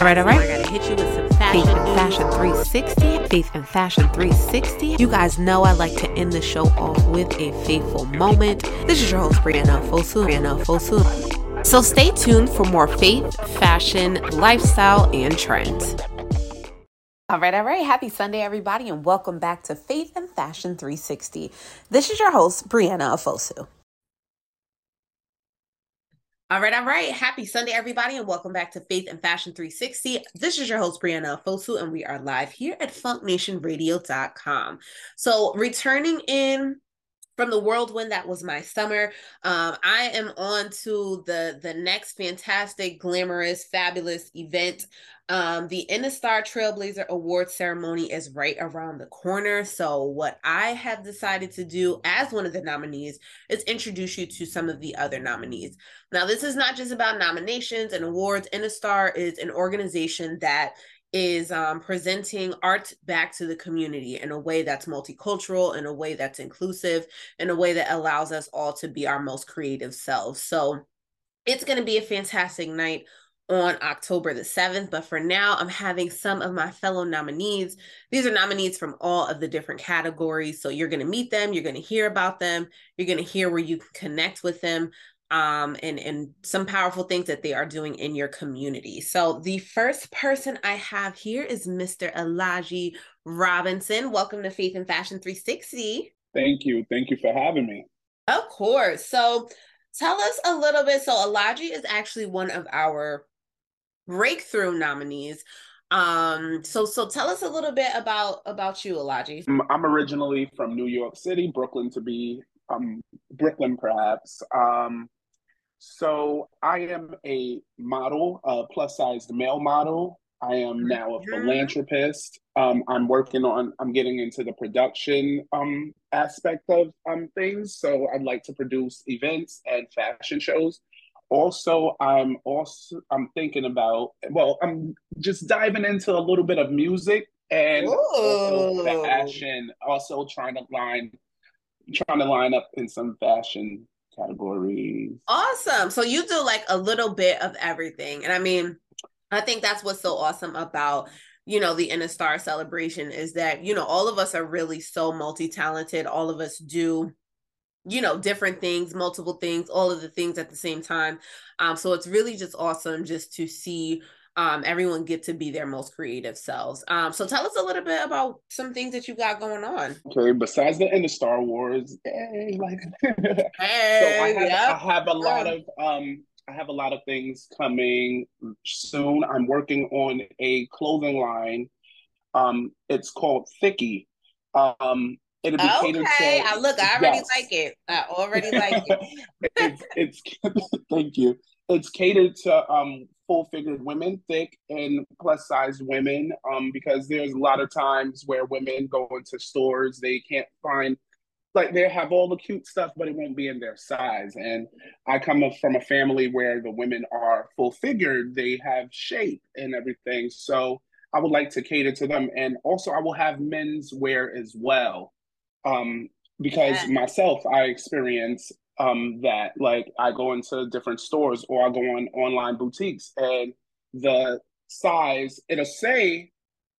All right, all right. I gotta hit you with some fashion Faith and Fashion 360. Faith and Fashion 360. You guys know I like to end the show off with a faithful moment. This is your host, Brieana Fosu. Brieana Fosu. So stay tuned for more faith, fashion, lifestyle, and trends. All right, all right. Happy Sunday, everybody, and welcome back to Faith and Fashion 360. This is your host, Brieana Ofosu. All right, all right. Happy Sunday, everybody, and welcome back to Faith and Fashion 360. This is your host, Brieana Fosu, and we are live here at funknationradio.com. So, returning in from the whirlwind that was my summer um, i am on to the the next fantastic glamorous fabulous event um, the InnaStar Trailblazer Award ceremony is right around the corner. So, what I have decided to do as one of the nominees is introduce you to some of the other nominees. Now, this is not just about nominations and awards. InnaStar is an organization that is um, presenting art back to the community in a way that's multicultural, in a way that's inclusive, in a way that allows us all to be our most creative selves. So, it's going to be a fantastic night on October the 7th. But for now, I'm having some of my fellow nominees. These are nominees from all of the different categories. So you're going to meet them, you're going to hear about them, you're going to hear where you can connect with them. Um, and and some powerful things that they are doing in your community. So the first person I have here is Mr. Alahji Robinson. Welcome to Faith and Fashion 360. Thank you. Thank you for having me. Of course. So tell us a little bit. So Alahji is actually one of our breakthrough nominees. Um, so so tell us a little bit about about you, Alahji. I'm originally from New York City, Brooklyn to be um Brooklyn perhaps. Um so I am a model, a plus sized male model. I am now a philanthropist. Um, I'm working on. I'm getting into the production um, aspect of um, things. So I'd like to produce events and fashion shows also i'm also i'm thinking about well i'm just diving into a little bit of music and also fashion also trying to line trying to line up in some fashion categories. Awesome. So you do like a little bit of everything. And i mean i think that's what's so awesome about you know the InnaStar celebration is that you know all of us are really so multi-talented. All of us do you know different things multiple things all of the things at the same time. Um so it's really just awesome just to see um everyone get to be their most creative selves um so tell us a little bit about some things that you got going on okay besides the end of star wars hey, like hey, so I have, yep. I have a lot of um I have a lot of things coming soon. I'm working on a clothing line. Um, it's called Thicky. Um, It'll be okay. catered to. I look, I already yes. like it. I already like it. it's, it's thank you. It's catered to um full figured women, thick and plus sized women. Um, because there's a lot of times where women go into stores, they can't find like they have all the cute stuff, but it won't be in their size. And I come from a family where the women are full figured, they have shape and everything. So I would like to cater to them. And also I will have men's wear as well um, because yeah. myself, I experience um, that. Like I go into different stores or I go on online boutiques, and the size it'll say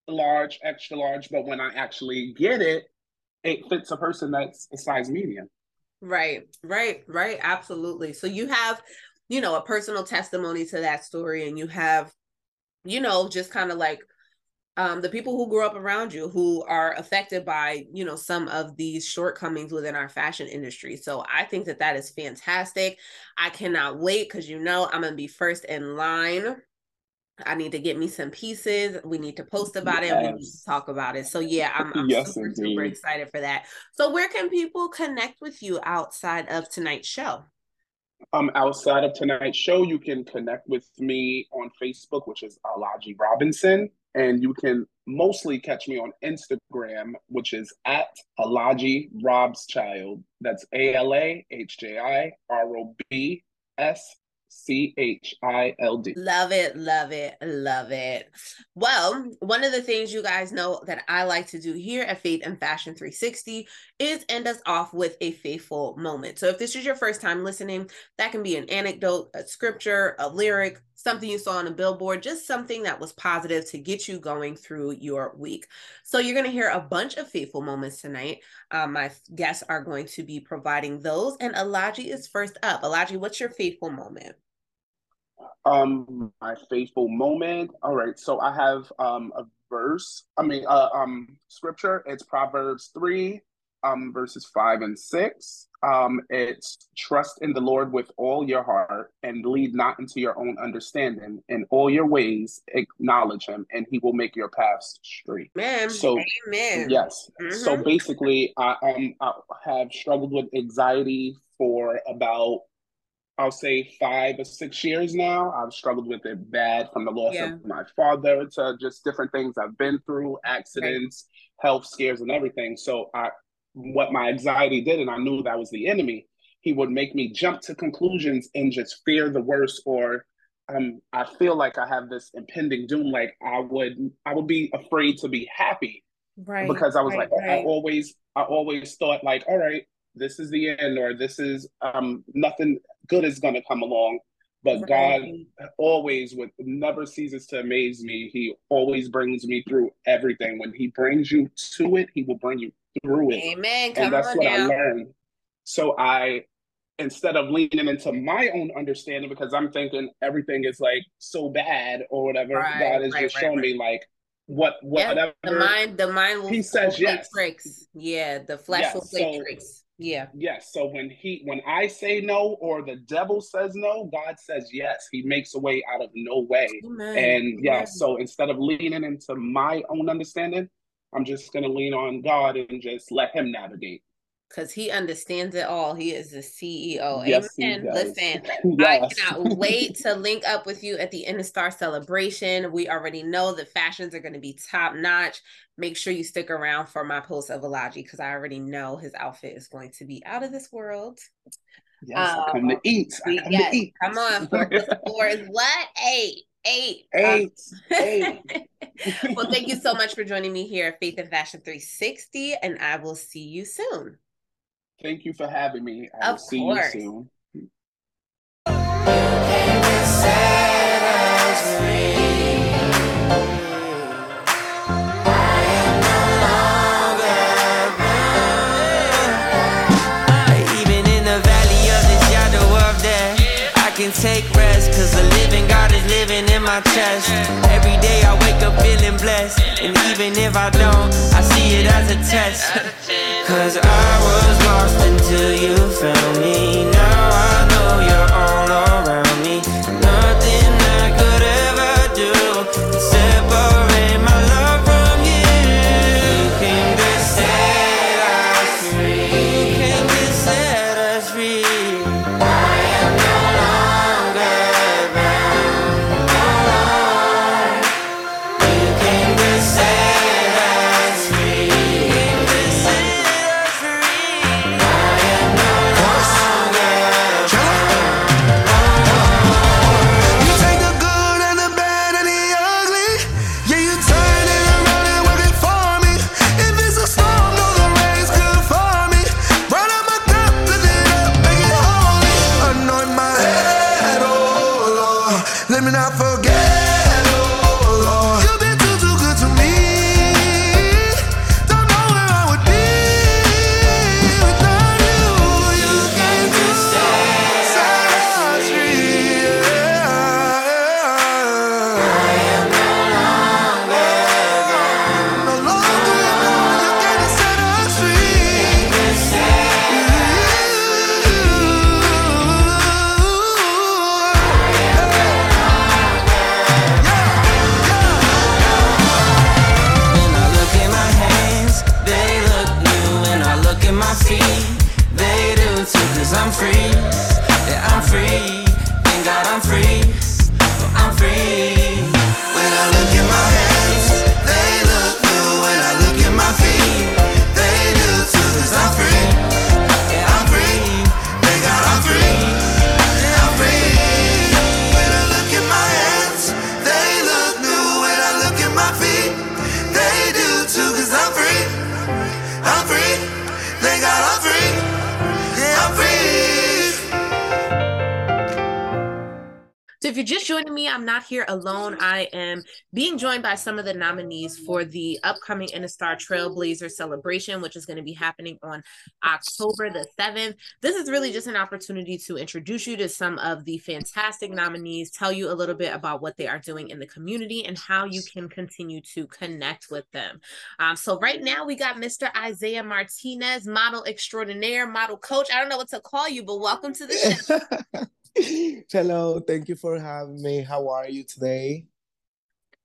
large, extra large, but when I actually get it, it fits a person that's a size medium. Right, right, right. Absolutely. So you have, you know, a personal testimony to that story, and you have, you know, just kind of like um, the people who grew up around you who are affected by you know some of these shortcomings within our fashion industry so i think that that is fantastic i cannot wait because you know i'm gonna be first in line I need to get me some pieces. We need to post about yes. it. We need to talk about it. So yeah, I'm, I'm yes, super, indeed. super excited for that. So where can people connect with you outside of tonight's show? Um, outside of tonight's show, you can connect with me on Facebook, which is Alahji Robinson. And you can mostly catch me on Instagram, which is at Alahji Rob's Child. That's A L A H J I R O B S C H I L D. Love it, love it, love it. Well, one of the things you guys know that I like to do here at Faith and Fashion 360 is end us off with a faithful moment. So if this is your first time listening, that can be an anecdote, a scripture, a lyric, something you saw on a billboard, just something that was positive to get you going through your week. So you're going to hear a bunch of faithful moments tonight. Um, my guests are going to be providing those, and Alahji is first up. Alahji, what's your faithful moment? Um, my faithful moment. All right, so I have um a verse. I mean, uh, um, scripture. It's Proverbs three, um, verses five and six. Um, it's trust in the Lord with all your heart and lead not into your own understanding. In all your ways, acknowledge Him, and He will make your paths straight. Man, so amen. Yes. Mm-hmm. So basically, I um I have struggled with anxiety for about I'll say five or six years now. I've struggled with it bad from the loss yeah. of my father to just different things I've been through, accidents, right. health scares, and everything. So I, what my anxiety did, and I knew that was the enemy. He would make me jump to conclusions and just fear the worst, or um, I feel like I have this impending doom. Like I would, I would be afraid to be happy, right? Because I was right, like, right. I always, I always thought like, all right, this is the end or this is um nothing good is going to come along but right. god always with never ceases to amaze me he always brings me through everything when he brings you to it he will bring you through it amen come and that's on what now. i learned so i instead of leaning into my own understanding because i'm thinking everything is like so bad or whatever right, god is right, just showing me like what whatever yeah, the mind the mind will he says yes tricks yeah the flesh yes, will play so, tricks yeah. Yes. So when he when I say no or the devil says no, God says yes. He makes a way out of no way. Amen. And yeah, Amen. so instead of leaning into my own understanding, I'm just gonna lean on God and just let him navigate because he understands it all. He is the CEO. Yes, Amen. Listen, yes. I cannot wait to link up with you at the Star celebration. We already know the fashions are going to be top notch. Make sure you stick around for my post of Alahji because I already know his outfit is going to be out of this world. Yes, um, I come to um, eat. I come yes, to eat. Come on, four, four is what? Eight. Eight. Eight. Um, eight. well, thank you so much for joining me here at Faith and Fashion 360, and I will see you soon. Thank you for having me. I will of see course. you soon. take Cause the living God is living in my chest. Every day I wake up feeling blessed. And even if I don't, I see it as a test. Cause I was lost until you found me I'm not here alone. I am being joined by some of the nominees for the upcoming InnaStar Trailblazer celebration, which is going to be happening on October the 7th. This is really just an opportunity to introduce you to some of the fantastic nominees, tell you a little bit about what they are doing in the community and how you can continue to connect with them. Um, so, right now, we got Mr. Isaiah Martinez, model extraordinaire, model coach. I don't know what to call you, but welcome to the show. Hello, thank you for having me. How are you today?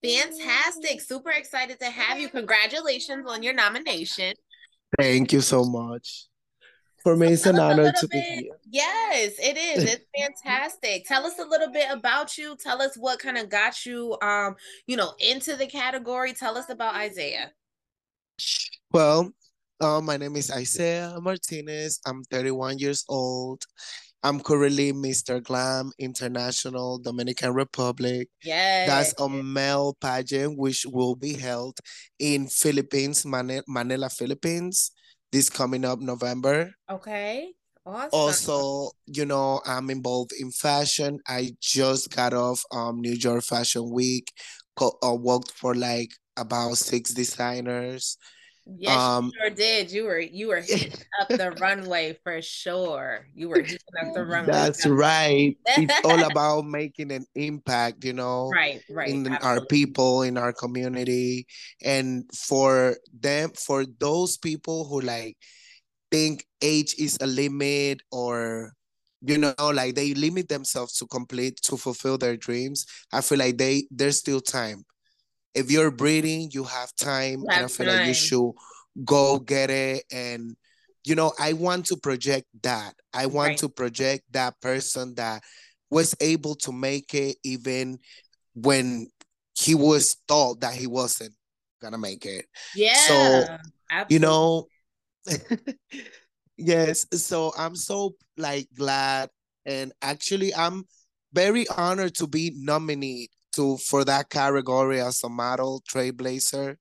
Fantastic. Super excited to have you. Congratulations on your nomination. Thank you so much. For me, it's an honor to be here. Yes, it is. It's fantastic. Tell us a little bit about you. Tell us what kind of got you um, you know, into the category. Tell us about Isaiah. Well, um, my name is Isaiah Martinez. I'm 31 years old. I'm currently Mr. Glam International Dominican Republic. Yeah. That's a male pageant which will be held in Philippines, Manila, Philippines, this coming up November. Okay. Awesome. Also, you know, I'm involved in fashion. I just got off um New York Fashion Week. Co- uh, worked for like about six designers. Yes, um, you sure did. You were you were hitting up the runway for sure. You were hitting up the runway. That's right. it's all about making an impact, you know, right, right, in absolutely. our people, in our community, and for them, for those people who like think age is a limit or you know like they limit themselves to complete to fulfill their dreams i feel like they there's still time if you're breathing, you have time. You have and I feel time. like you should go get it. And you know, I want to project that. I want right. to project that person that was able to make it even when he was thought that he wasn't gonna make it. Yeah. So absolutely. you know, yes. So I'm so like glad and actually I'm very honored to be nominated to for that category as a model trailblazer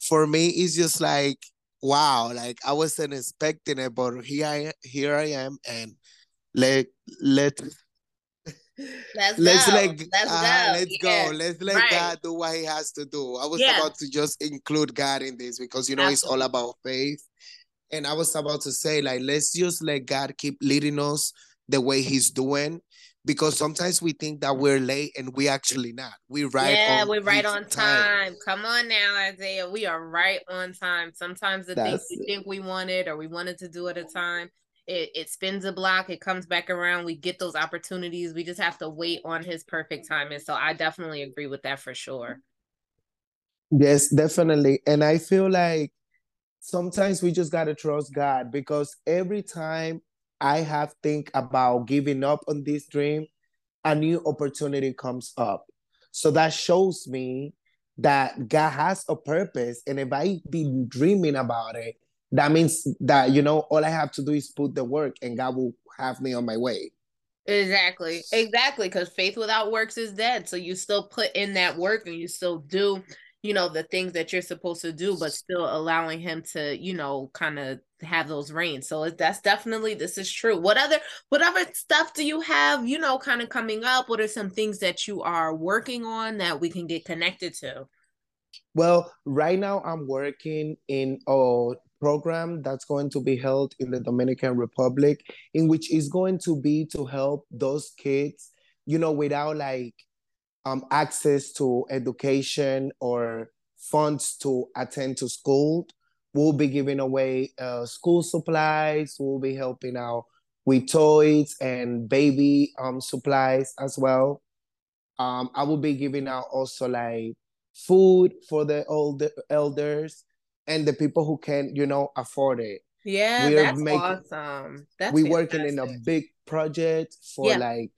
for me it's just like wow like i wasn't expecting it but here i here i am and let let Let's, let's go. let let's uh, go. Let's yeah. go. Let's let right. God do what He has to do. I was yeah. about to just include God in this because you know Absolutely. it's all about faith. And I was about to say, like, let's just let God keep leading us the way He's doing because sometimes we think that we're late and we actually not. We right yeah, we're right on time. time. Come on now, Isaiah. We are right on time. Sometimes the That's things we think we wanted or we wanted to do at a time, it, it spins a block, it comes back around. We get those opportunities. We just have to wait on his perfect time. And so I definitely agree with that for sure. Yes, definitely. And I feel like sometimes we just gotta trust God because every time I have think about giving up on this dream, a new opportunity comes up. So that shows me that God has a purpose. And if I been dreaming about it, that means that, you know, all I have to do is put the work and God will have me on my way. Exactly. Exactly. Because faith without works is dead. So you still put in that work and you still do you know the things that you're supposed to do but still allowing him to you know kind of have those reins so that's definitely this is true. What other what other stuff do you have you know kind of coming up? What are some things that you are working on that we can get connected to? Well right now i'm working in a program that's going to be held in the dominican republic in which is going to be to help those kids you know without like um, access to education or funds to attend to school. We'll be giving away uh, school supplies. We'll be helping out with toys and baby um, supplies as well. Um, I will be giving out also like food for the older elders and the people who can, you know, afford it. Yeah, we that's making, awesome. That's we're working in a big project for yeah. like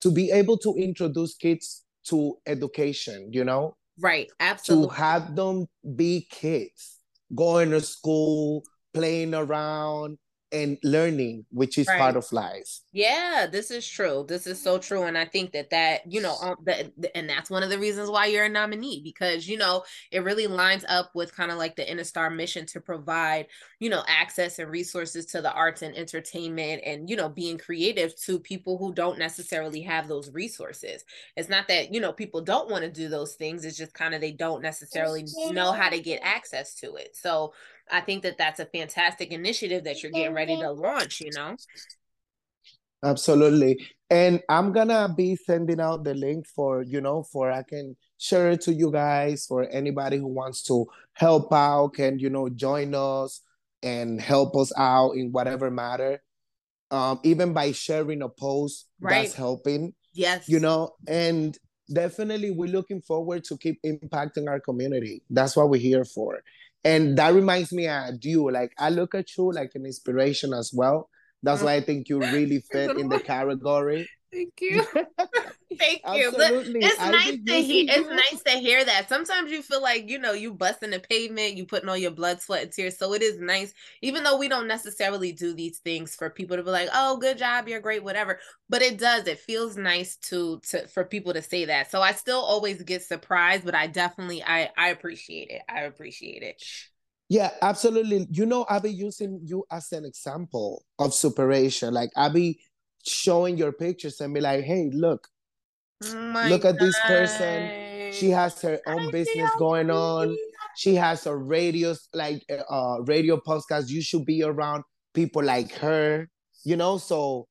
to be able to introduce kids to education, you know? Right, absolutely. To have them be kids, going to school, playing around, and learning, which is right. part of life. Yeah, this is true. This is so true, and I think that that you know, um, that, and that's one of the reasons why you're a nominee because you know it really lines up with kind of like the InnaStar mission to provide you know access and resources to the arts and entertainment, and you know being creative to people who don't necessarily have those resources. It's not that you know people don't want to do those things; it's just kind of they don't necessarily know how to get access to it. So I think that that's a fantastic initiative that you're getting ready to launch, you know? Absolutely. And I'm gonna be sending out the link for, you know, for I can share it to you guys for anybody who wants to help out can, you know, join us and help us out in whatever matter. Um, even by sharing a post, right. that's helping. Yes. You know, and definitely we're looking forward to keep impacting our community. That's what we're here for. And that reminds me uh, of you. Like I look at you like an inspiration as well. That's why I think you really fit in the category. Thank you. Thank you. Absolutely. It's I nice to hear it's nice to hear that. Sometimes you feel like, you know, you busting the pavement, you putting all your blood, sweat, and tears. So it is nice, even though we don't necessarily do these things for people to be like, oh, good job, you're great, whatever. But it does. It feels nice to to for people to say that. So I still always get surprised, but I definitely I I appreciate it. I appreciate it. Yeah, absolutely. You know, I'll be using you as an example of superation. Like I'll be showing your pictures and be like, hey, look, oh look at God. this person. She has her own I business going on. She has a radio, like uh, uh, radio podcast. You should be around people like her, you know? So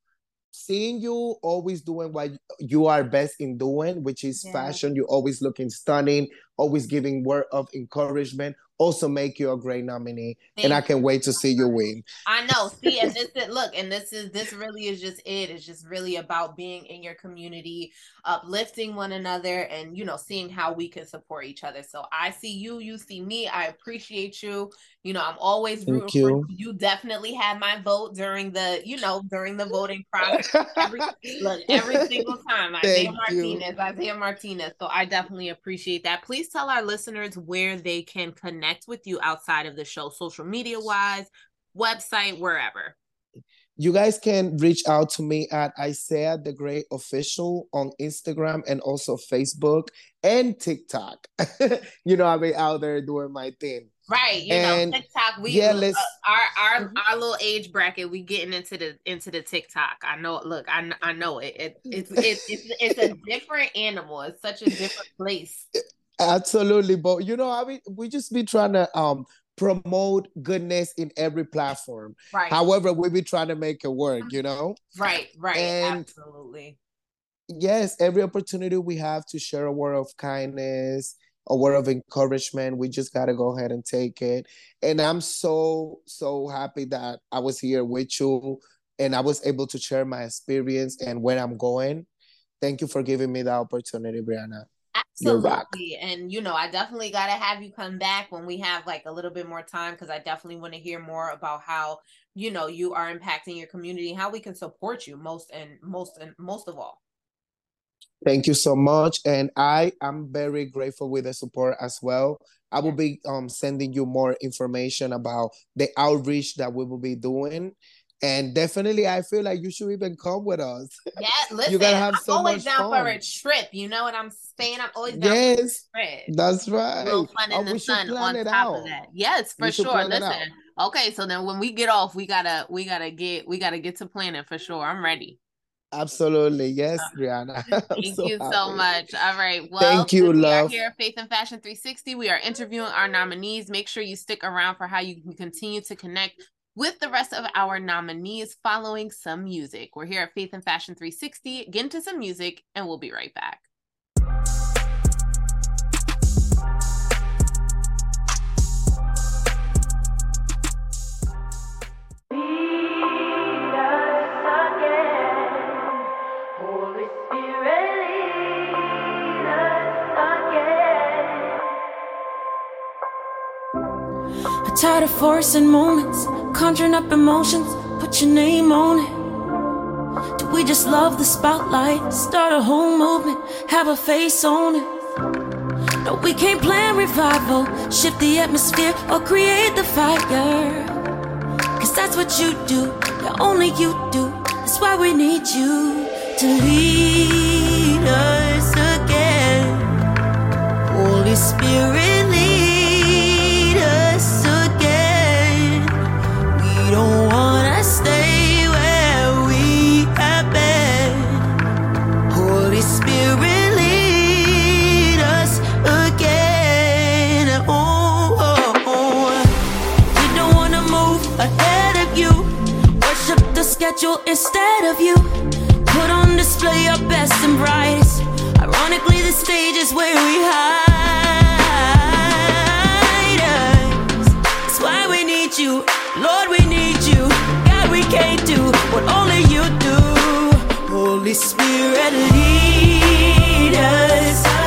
seeing you always doing what you are best in doing, which is yeah. fashion, You're always looking stunning, always giving word of encouragement, also make you a great nominee. Thank and I can wait to see you win. I know. See, and this is look, and this is this really is just it. It's just really about being in your community, uplifting one another, and you know, seeing how we can support each other. So I see you, you see me. I appreciate you. You know, I'm always rooting Thank you. for you. You definitely had my vote during the, you know, during the voting process. Every, look, every single time. Isaiah Martinez. Isaiah Martinez. So I definitely appreciate that. Please tell our listeners where they can connect with you outside of the show, social media wise, website, wherever. You guys can reach out to me at Isaiah the Great Official on Instagram and also Facebook and TikTok. you know, I've been out there doing my thing. Right, you and know, TikTok. We yeah, let's, uh, our our mm-hmm. our little age bracket. We getting into the into the TikTok. I know. Look, I I know it. it it's, it's it's it's a different animal. It's such a different place. Absolutely, but you know, I mean, we just be trying to um promote goodness in every platform. Right. However, we be trying to make it work. You know. Right. Right. And Absolutely. Yes, every opportunity we have to share a word of kindness, a word of encouragement, we just gotta go ahead and take it. And I'm so so happy that I was here with you and I was able to share my experience and where I'm going. Thank you for giving me the opportunity, Brieana. Absolutely. And you know, I definitely got to have you come back when we have like a little bit more time because I definitely want to hear more about how, you know, you are impacting your community, how we can support you most and most and most of all. Thank you so much. And I am very grateful with the support as well. I will be um, sending you more information about the outreach that we will be doing and definitely, I feel like you should even come with us. Yeah, listen, you gotta have I'm so always down fun. for a trip. You know what I'm saying? I'm always down yes, for a trip. That's right. A little fun oh, in oh, the sun on top out. of that. Yes, for sure. Listen. Okay, so then when we get off, we gotta we gotta get we gotta get to planning for sure. I'm ready. Absolutely. Yes, Brieana. Thank so you happy. so much. All right. Well, thank you, love. here at Faith and Fashion 360. We are interviewing our nominees. Make sure you stick around for how you can continue to connect with the rest of our nominees following some music. We're here at Faith and Fashion 360. Get into some music, and we'll be right back. Tired of forcing moments, conjuring up emotions, put your name on it. Do we just love the spotlight? Start a whole movement, have a face on it. No, we can't plan revival, shift the atmosphere, or create the fire. Cause that's what you do, yeah, only you do. That's why we need you to lead us again. Holy Spirit, schedule instead of you. Put on display our best and brightest. Ironically, the stage is where we hide us. That's why we need you, Lord. We need you. God, we can't do what only you do. Holy Spirit, lead us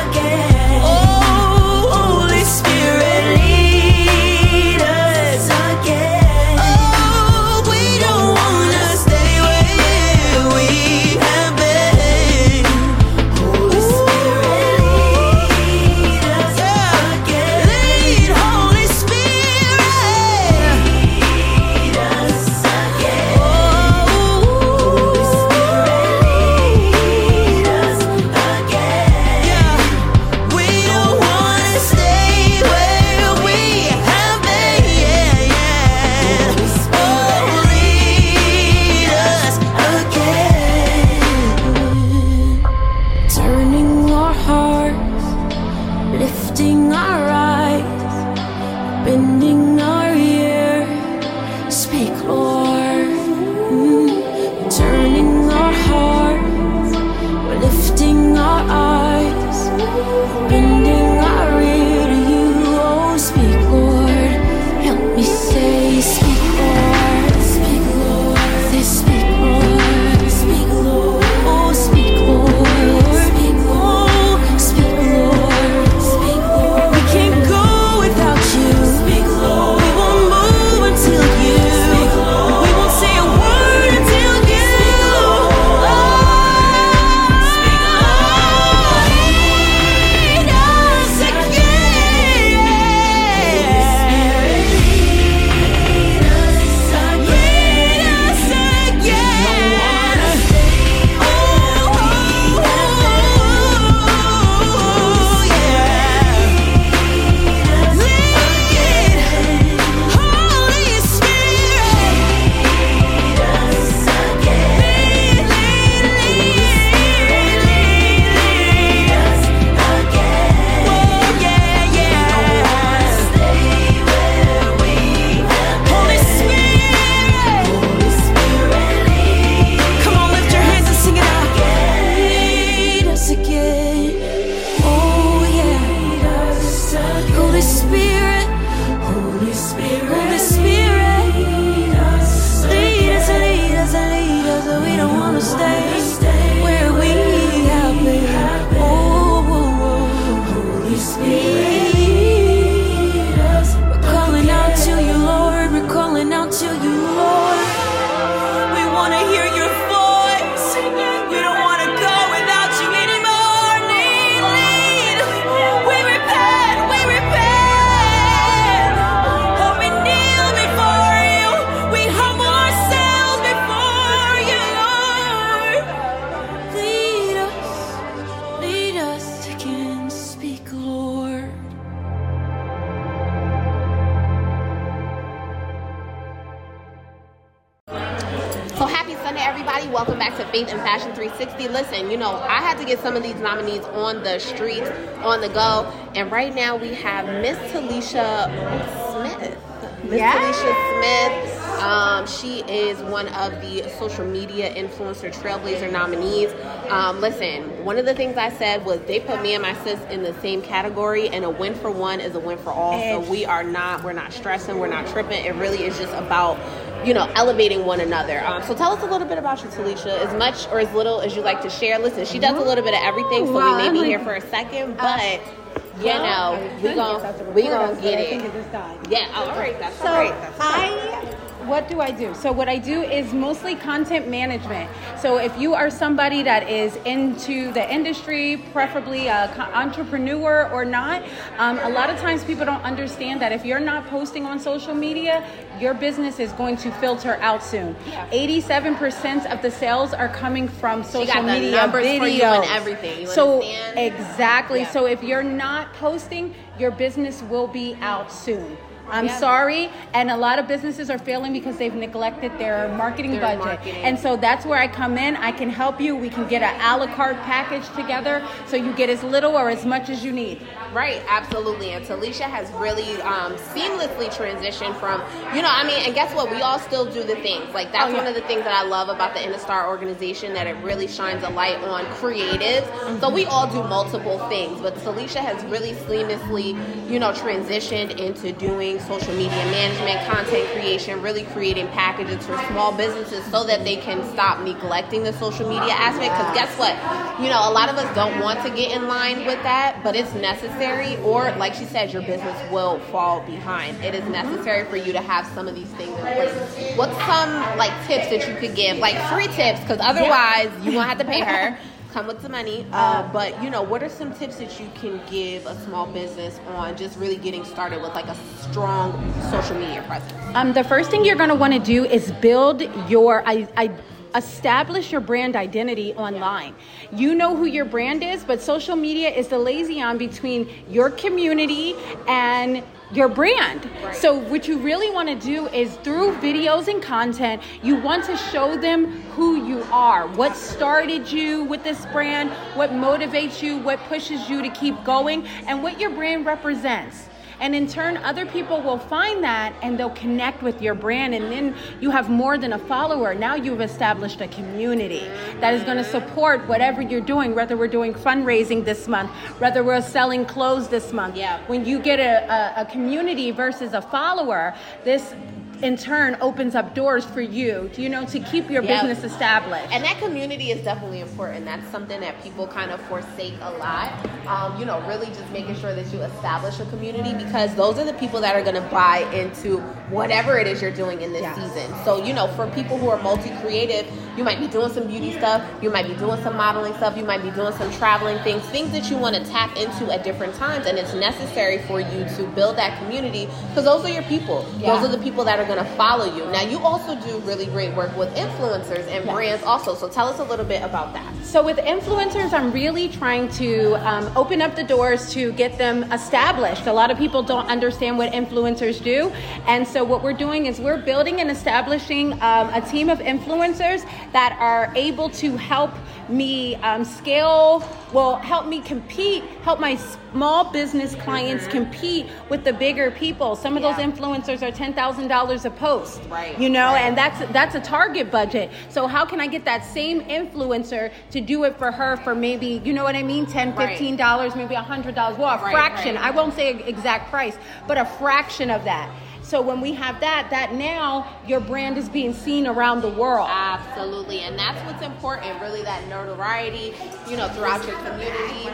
right now we have Miss Tilesha Smith. Miss Tilesha Smith. Um, she is one of the social media influencer trailblazer nominees. Um, listen, one of the things I said was they put me and my sis in the same category, and a win for one is a win for all. So we are not, we're not stressing, we're not tripping. It really is just about you know, elevating one another. Um, so tell us a little bit about you, Tilesha, as much or as little as you like to share. Listen, she does a little bit of everything, so we may be here for a second, but you Well, know, we gon' we gonna get it. Yeah, all right, that's So all right. That's all I what do I do? So what I do is mostly content management. So if you are somebody that is into the industry, preferably a co- entrepreneur or not, um, a lot of times people don't understand that if you're not posting on social media, your business is going to filter out soon. Yeah. 87% of the sales are coming from social got the media numbers videos. for you and everything, you so understand? exactly. Yeah. So if you're not posting, your business will be out soon. I'm Yeah. sorry, and a lot of businesses are failing because they've neglected their marketing Their budget. marketing. And so that's where I come in. I can help you. We can get an a la carte package together so you get as little or as much as you need. Right, absolutely. And Tilesha has really um, seamlessly transitioned from, you know, I mean, and guess what? We all still do the things. Like, that's Oh, yeah. one of the things that I love about the InnaStar organization, that it really shines a light on creatives. So we all do multiple things, but Tilesha has really seamlessly, you know, transitioned into doing social media management, content creation, really creating packages for small businesses so that they can stop neglecting the social media aspect. Because guess what? You know, a lot of us don't want to get in line with that, but it's necessary. Or, like she said, your business will fall behind. It is necessary for you to have some of these things in place. What's some like tips that you could give, like free tips? Because otherwise, you won't have to pay her. Come with the money, uh, but you know, what are some tips that you can give a small business on just really getting started with like a strong social media presence? Um, the first thing you're going to want to do is build your I, I establish your brand identity online. You know who your brand is, but social media is the liaison between your community and your brand. So what you really want to do is through videos and content, you want to show them who you are, what started you with this brand, what motivates you, what pushes you to keep going, and what your brand represents. And in turn, other people will find that and they'll connect with your brand. And then you have more than a follower. Now you've established a community that is going to support whatever you're doing, whether we're doing fundraising this month, whether we're selling clothes this month. Yeah. When you get a, a, a community versus a follower, this in turn opens up doors for you, you know, to keep your Yeah. business established. And that community is definitely important. That's something that people kind of forsake a lot. Um, you know, really just making sure that you establish a community because those are the people that are going to buy into whatever it is you're doing in this Yes. season. So, you know, for people who are multi creative, you might be doing some beauty stuff, you might be doing some modeling stuff, you might be doing some traveling things, things that you want to tap into at different times. And it's necessary for you to build that community because those are your people. Yeah. Those are the people that are going to follow you. Now, you also do really great work with influencers and Yes. brands also. So tell us a little bit about that. So with influencers, I'm really trying to um, open up the doors to get them established. A lot of people don't understand what influencers do, and so what we're doing is we're building and establishing um, a team of influencers that are able to help me um, scale. Will help me compete, help my small business clients compete with the bigger people. Some of those influencers are ten thousand dollars a post, Right, You know, right. and that's that's a target budget. So how can I get that same influencer to do it for her for maybe, you know what I mean, 10 Right. 15 dollars, maybe a hundred dollars. Well, a Right, fraction. right. I won't say exact price, but a fraction of that. So when we have that, that now your brand is being seen around the world. Absolutely, and that's what's important. Really, that notoriety, you know, throughout your community.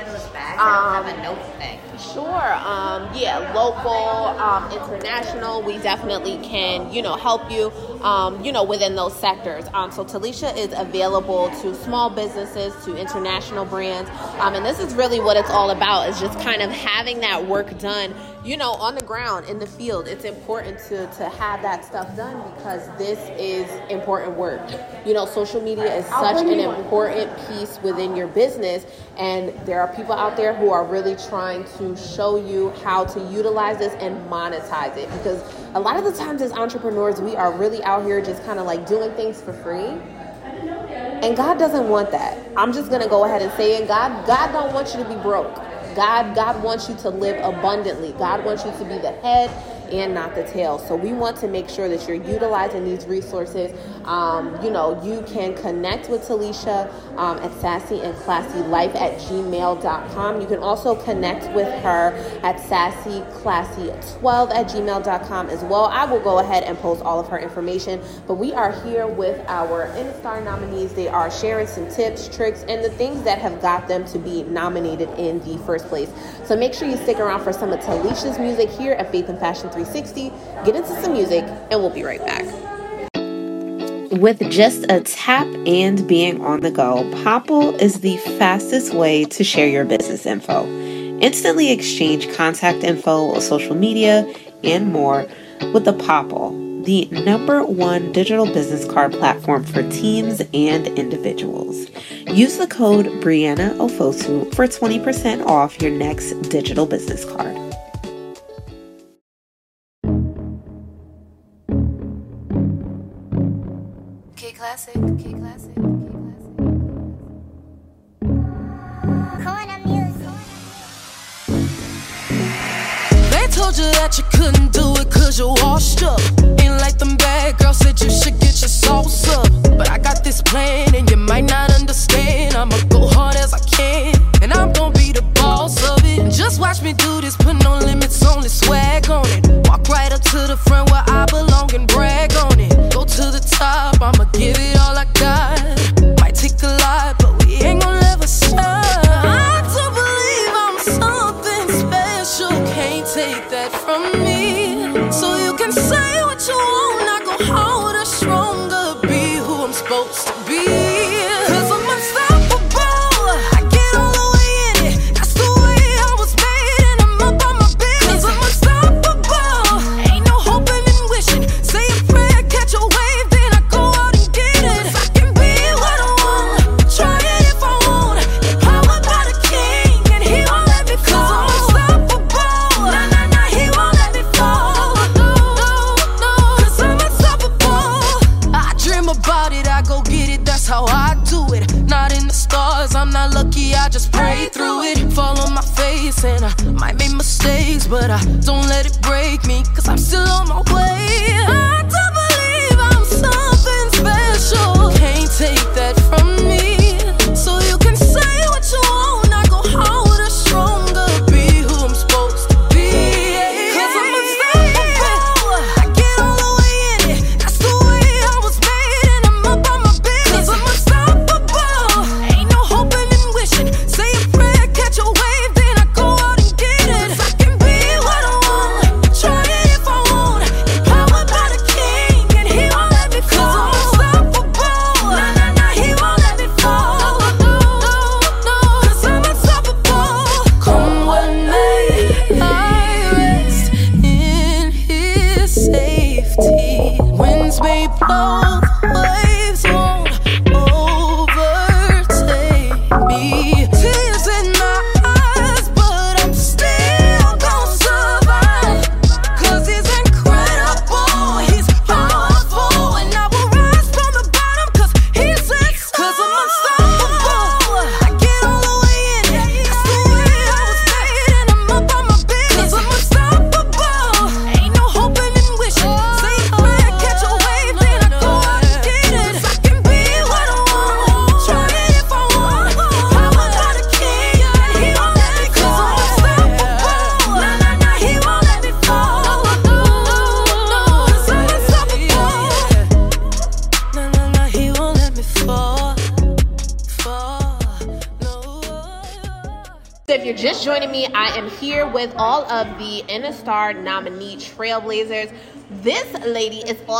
Um, have a note thing. Sure. Um, yeah, local, um, international. We definitely can, you know, help you, um, you know, within those sectors. Um, so Tilesha is available to small businesses, to international brands, um, and this is really what it's all about. Is just kind of having that work done, you know, on the ground in the field. It's important to to have that stuff done because this is important work. You know, social media is such an important piece within your business, and there are people out there who are really trying to show you how to utilize this and monetize it because a lot of the times as entrepreneurs we are really out here just kind of like doing things for free and God doesn't want that. I'm just gonna go ahead and say it. God, God don't want you to be broke. God, God wants you to live abundantly. God wants you to be the head and not the tail. So we want to make sure that you're utilizing these resources. Um, you know, you can connect with Tilesha um, at sassy and classy life at gmail.com. You can also connect with her at sassyclassy12 at gmail.com as well. I will go ahead and post all of her information. But we are here with our InnaStar nominees. They are sharing some tips, tricks, and the things that have got them to be nominated in the first place. So make sure you stick around for some of Tilesha's music here at Faith and Fashion 360. Get into some music, and we'll be right back. With just a tap and being on the go, Popl is the fastest way to share your business info. Instantly exchange contact info, social media, and more with the Popl, the number one digital business card platform for teams and individuals. Use the code Brieana Ofosu for 20% off your next digital business card. K Classic, K Classic, K They told you that you couldn't do it cause you're washed up. Like them bad girls said you should get your sauce up. But I got this plan and you might not understand.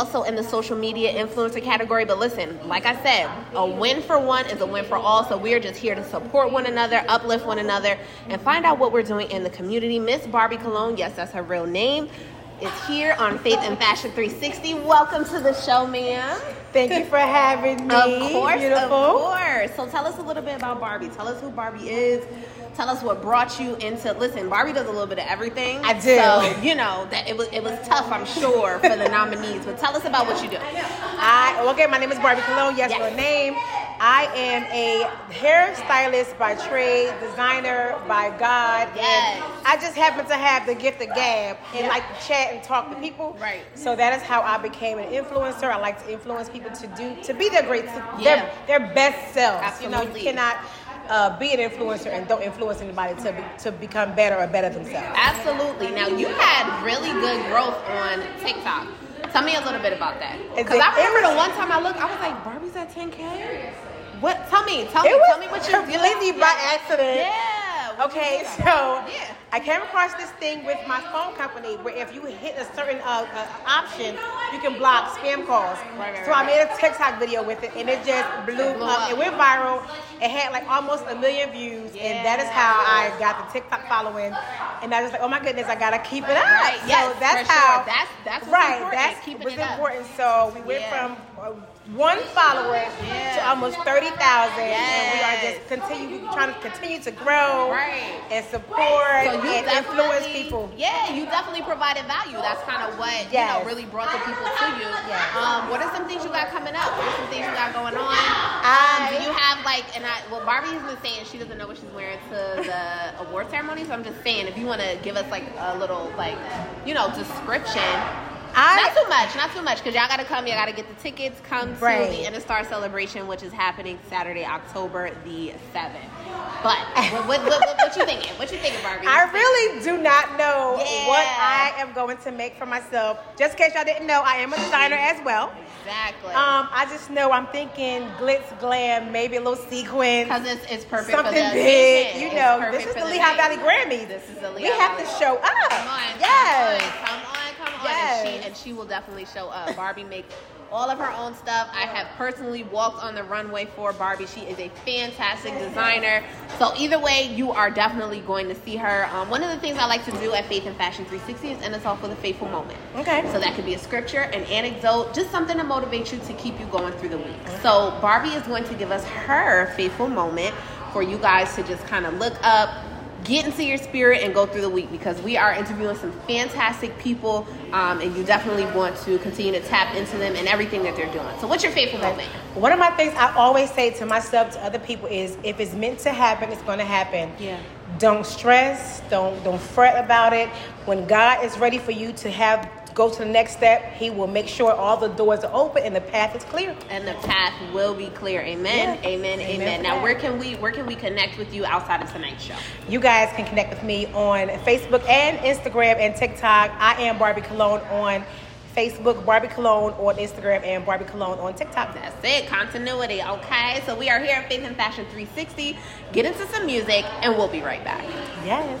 Also in the social media influencer category, but listen, like I said, a win for one is a win for all. So we are just here to support one another, uplift one another, and find out what we're doing in the community. Miss Barbie Colon, yes, that's her real name, is here on Faith and Fashion 360. Welcome to the show, ma'am. Thank you for having me. Of course, Beautiful. of course. So tell us a little bit about Barbie. Tell us who Barbie is. Tell us what brought you into. Listen, Barbie does a little bit of everything. I do. So you know that it was it was tough, I'm sure, for the nominees. But tell us about what you do. I okay, my name is Barbie Colon. Yes, Yes. your name. I am a hairstylist by trade, designer by God. and Yes. I just happen to have the gift of gab and like to chat and talk to people. Right. So that is how I became an influencer. I like to influence people to do to be their great Yeah. their, their best selves. You know, you cannot uh, be an influencer and don't influence anybody to be, to become better or better themselves. Absolutely. Now you had really good growth on TikTok. Tell me a little bit about that. Because I remember the one time I looked, I was like, Barbie's at 10K? What? Tell me. Tell me. Tell me what you completely by accident. Yeah. Okay, so. I came across this thing with my phone company where if you hit a certain uh, uh, option, you can block spam calls. Right, right, so I made a TikTok video with it, and it just blew, up. up. It went viral. It had like almost a million views, and that is how I got the TikTok following. And I was like, oh my goodness, I gotta keep it up. Right, So that's how. sure. That's- that's right. important, That's keeping what's it important. So we went Yeah. from. Uh, one follower Yeah. to almost 30,000 and we are Yes. just continue trying to continue to grow Right. and support So and influence people. Yeah, you definitely provided value. That's kind of what you know really brought the people to you. Yes. Um, what are some things you got coming up? What are some things you got going on? I- Um, do you have like and I well Barbie has been saying she doesn't know what she's wearing to the award ceremony, so I'm just saying if you want to give us like a little like you know description. I- not too much, not too much, because y'all gotta come. Y'all gotta get the tickets. Come to Right. the InnaStar celebration, which is happening Saturday, October the seventh. But what, what, what, what, you thinking? What you thinking, Barbie? I really do not know Yeah. what I am going to make for myself. Just in case y'all didn't know, I am a designer as well. Exactly. Um, I just know I'm thinking glitz, glam, maybe a little sequin. Because it's, it's perfect Something big, you know. This is the the Lehigh. Valley Grammys. This is the Lehigh we have Valley. to show up. Come on, yes. come on, come on, come on. Yes. And, she, and she will definitely show up. Barbie makes all of her own stuff. I have personally walked on the runway for Barbie. She is a fantastic designer. So either way, you are definitely going to see her. Um, one of the things I like to do at Faith and Fashion 360 is end us off with a faithful moment. Okay. So that could be a scripture, an anecdote, just something to motivate you to keep you going through the week. So Barbie is going to give us her faithful moment for you guys to just kind of look up, get into your spirit, and go through the week because we are interviewing some fantastic people, um, and you definitely want to continue to tap into them and everything that they're doing. So, what's your faithful moment? One of my things I always say to myself, to other people, is if it's meant to happen, it's going to happen. Yeah. Don't stress. Don't don't fret about it. When God is ready for you to have go to the next step, He will make sure all the doors are open and the path is clear. And the path will be clear. Amen. Yeah. Amen. Amen Amen. Now, that. where can we where can we connect with you outside of tonight's show? You guys can connect with me on Facebook and Instagram and TikTok. I am Barbie Colon on Facebook, Barbie Colon on Instagram, and Barbie Colon on TikTok. That's it. Continuity. Okay. So we are here at Faith and Fashion 360. Get into some music, and we'll be right back. Yes.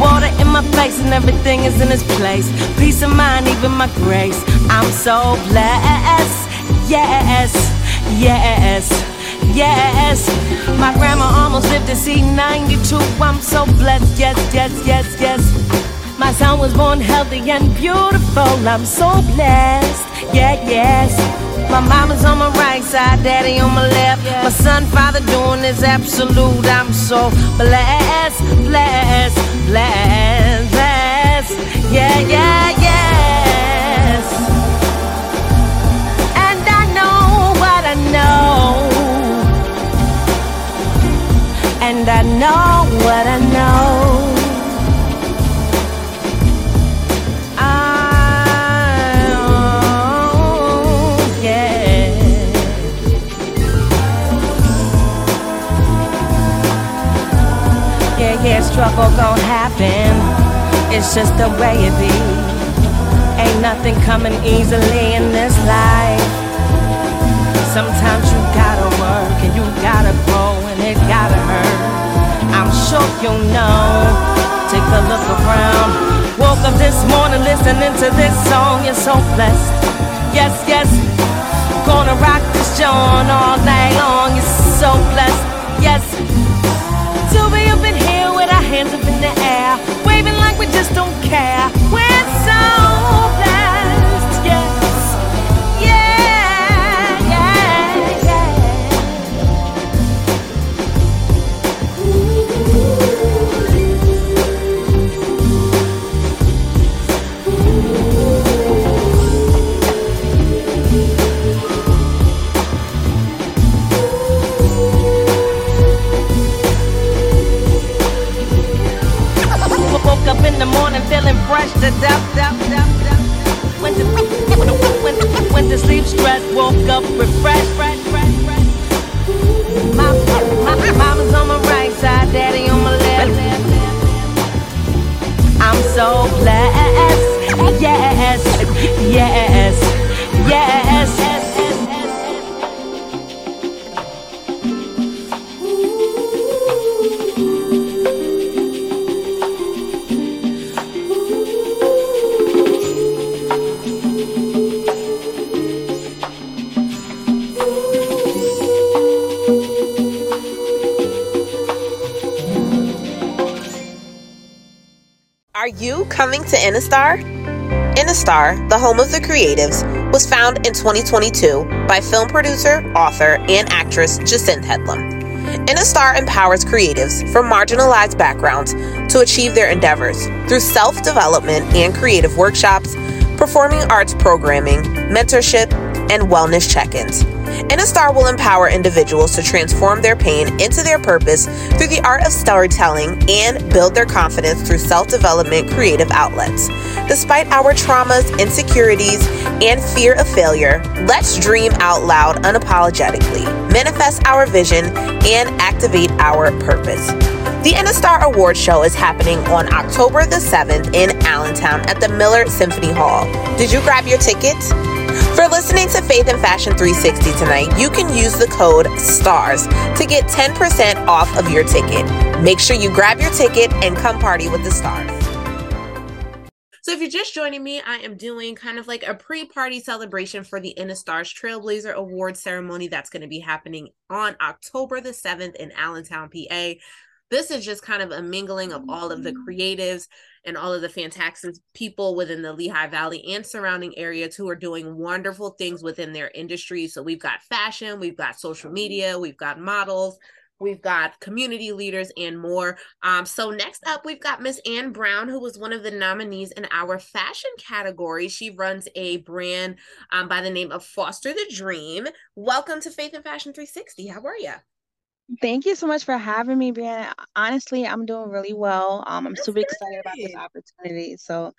Water in my face and everything is in its place. Peace of mind, even my grace. I'm so blessed. Yes, yes, yes. My grandma almost lived to see 92. I'm so blessed. Yes, yes, yes, yes. My son was born healthy and beautiful. I'm so blessed. Yeah, yes. My mama's on my right side, daddy on my left. My son, father doing is absolute. I'm so blessed, blessed, blessed. Yeah, yeah, yes. And I know what I know. And I know what I know. Struggle gon' happen. It's just the way it be. Ain't nothing coming easily in this life. Sometimes you gotta work and you gotta grow and it gotta hurt. I'm sure you know. Take a look around. Woke up this morning listening to this song. You're so blessed. Yes, yes. Gonna rock this joint all night long. You're so blessed. Yes. To be up in here with our hands up in the air, we just don't care. We're so in the morning feeling fresh to death, death, death, death. Went to, went to, went to sleep stressed, woke up refreshed, fresh, fresh, fresh. My, my, mama's on my right side, daddy on my left. I'm so blessed, yes, yes, yes. Coming to InnaStar? InnaStar, the home of the creatives, was found in 2022 by film producer, author, and actress Jacinthe Headlam. InnaStar empowers creatives from marginalized backgrounds to achieve their endeavors through self development and creative workshops, performing arts programming, mentorship, and wellness check ins. InnaStar will empower individuals to transform their pain into their purpose through the art of storytelling and build their confidence through self development creative outlets. Despite our traumas, insecurities, and fear of failure, let's dream out loud unapologetically, manifest our vision, and activate our purpose. The InnaStar Award Show is happening on October the 7th in Allentown at the Miller Symphony Hall. Did you grab your tickets? For listening to Faith and Fashion 360 tonight, you can use the code STARS to get 10% off of your ticket. Make sure you grab your ticket and come party with the stars. So, if you're just joining me, I am doing kind of like a pre party celebration for the InnaStars Trailblazer Award ceremony that's going to be happening on October the 7th in Allentown, PA. This is just kind of a mingling of all of the creatives and all of the fantastic people within the Lehigh Valley and surrounding areas who are doing wonderful things within their industry. So we've got fashion, we've got social media, we've got models, we've got community leaders and more. Um, so next up, we've got Miss Ann Brown, who was one of the nominees in our fashion category. She runs a brand um, by the name of Foster the Dream. Welcome to Faith and Fashion 360. How are you? Thank you so much for having me, Brieana. Honestly, I'm doing really well. Um, I'm That's super excited about this opportunity. So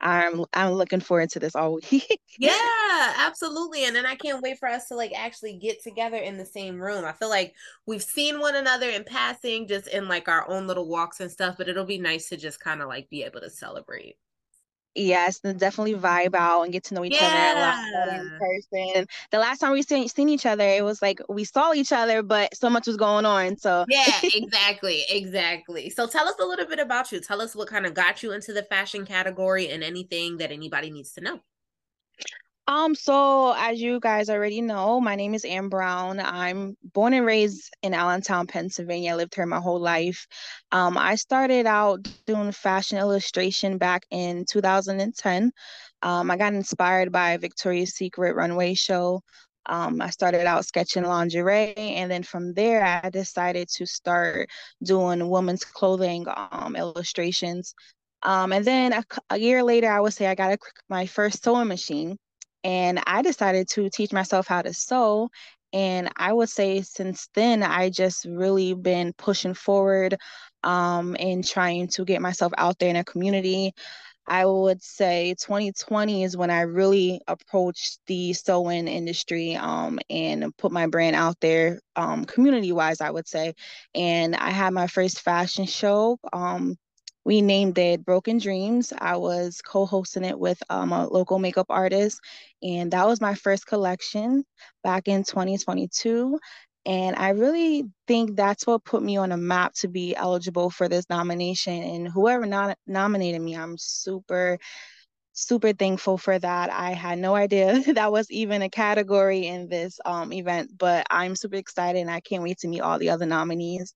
I'm I'm looking forward to this all week. Yeah, absolutely. And then I can't wait for us to like actually get together in the same room. I feel like we've seen one another in passing, just in like our own little walks and stuff, but it'll be nice to just kind of like be able to celebrate. Yes, and definitely vibe out and get to know each other a lot in Yeah. person. The last time we seen seen each other, it was like we saw each other, but so much was going on. So Yeah, exactly. Exactly. So tell us a little bit about you. Tell us what kind of got you into the fashion category and anything that anybody needs to know. Um, so as you guys already know, my name is Ann Brown. I'm born and raised in Allentown, Pennsylvania. I lived here my whole life. Um, I started out doing fashion illustration back in 2010. Um, I got inspired by Victoria's Secret runway show. Um, I started out sketching lingerie, and then from there, I decided to start doing women's clothing um, illustrations. Um, and then a, a year later, I would say I got a, my first sewing machine and I decided to teach myself how to sew. And I would say since then, I just really been pushing forward um, and trying to get myself out there in a community. I would say 2020 is when I really approached the sewing industry um, and put my brand out there um, community wise, I would say. And I had my first fashion show. Um, we named it Broken Dreams. I was co hosting it with um, a local makeup artist, and that was my first collection back in 2022. And I really think that's what put me on a map to be eligible for this nomination. And whoever nominated me, I'm super, super thankful for that. I had no idea that was even a category in this um, event, but I'm super excited and I can't wait to meet all the other nominees.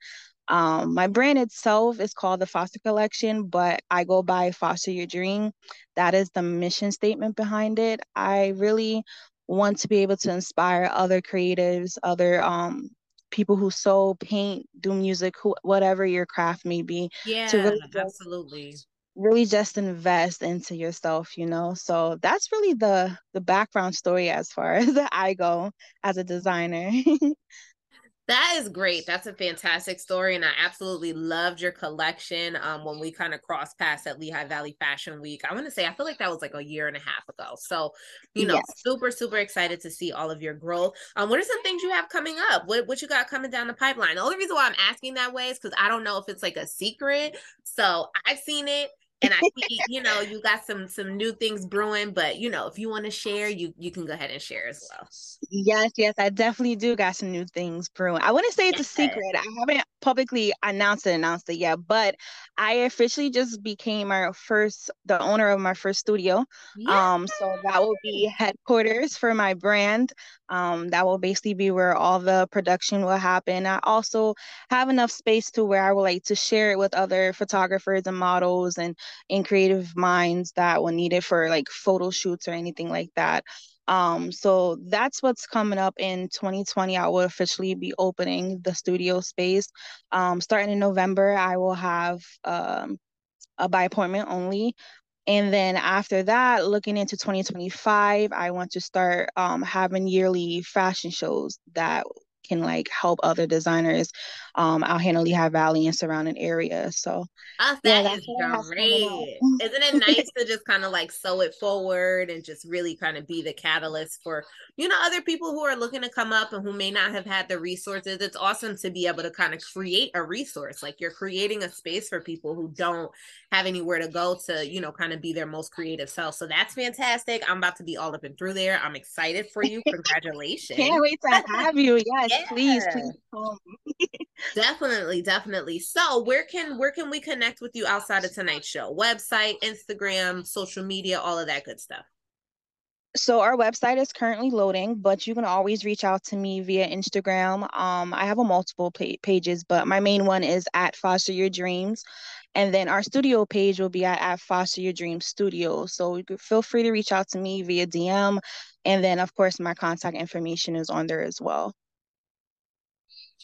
Um, my brand itself is called the Foster Collection, but I go by Foster Your Dream. That is the mission statement behind it. I really want to be able to inspire other creatives, other um, people who sew, paint, do music, who, whatever your craft may be, to Yeah, really just absolutely. really just invest into yourself, you know. So that's really the the background story as far as I go as a designer. That is great. That's a fantastic story. And I absolutely loved your collection um, when we kind of crossed paths at Lehigh Valley Fashion Week. I want to say, I feel like that was like a year and a half ago. So, you know, yes. super, super excited to see all of your growth. Um, what are some things you have coming up? What, what you got coming down the pipeline? The only reason why I'm asking that way is because I don't know if it's like a secret. So I've seen it and I see, you know, you got some some new things brewing, but you know, if you want to share, you you can go ahead and share as well. Yes, yes, I definitely do got some new things brewing. I wouldn't say it's a secret. I haven't publicly announced it, announced it yet, but I officially just became our first the owner of my first studio. Yeah. Um, so that will be headquarters for my brand. Um, that will basically be where all the production will happen. I also have enough space to where I would like to share it with other photographers and models and and creative minds that will need it for like photo shoots or anything like that. Um, so that's what's coming up in 2020. I will officially be opening the studio space. Um, starting in November, I will have um, a by appointment only. And then after that, looking into 2025, I want to start um, having yearly fashion shows that can like help other designers um, out here in Lehigh Valley and surrounding areas. So oh, that yeah, is great. Isn't it nice to just kind of like sew it forward and just really kind of be the catalyst for, you know, other people who are looking to come up and who may not have had the resources. It's awesome to be able to kind of create a resource. Like you're creating a space for people who don't have anywhere to go to, you know, kind of be their most creative self. So that's fantastic. I'm about to be all up and through there. I'm excited for you. Congratulations. Can't wait to have you. Yes, please, please. definitely, definitely. So where can where can we connect with you outside of tonight's show? Website, Instagram, social media, all of that good stuff. So our website is currently loading, but you can always reach out to me via Instagram. Um, I have a multiple pa- pages, but my main one is at Foster Your Dreams, and then our studio page will be at, at Foster Your Dreams Studio. So feel free to reach out to me via DM, and then of course my contact information is on there as well.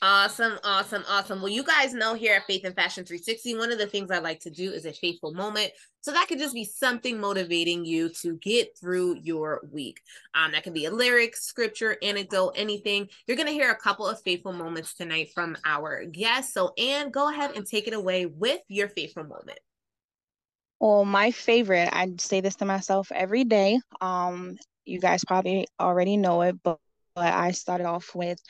Awesome, awesome, awesome. Well, you guys know here at Faith and Fashion 360, one of the things I like to do is a faithful moment. So that could just be something motivating you to get through your week. Um, that can be a lyric, scripture, anecdote, anything. You're gonna hear a couple of faithful moments tonight from our guests. So, Ann, go ahead and take it away with your faithful moment. Well, my favorite, I say this to myself every day. Um, you guys probably already know it, but, but I started off with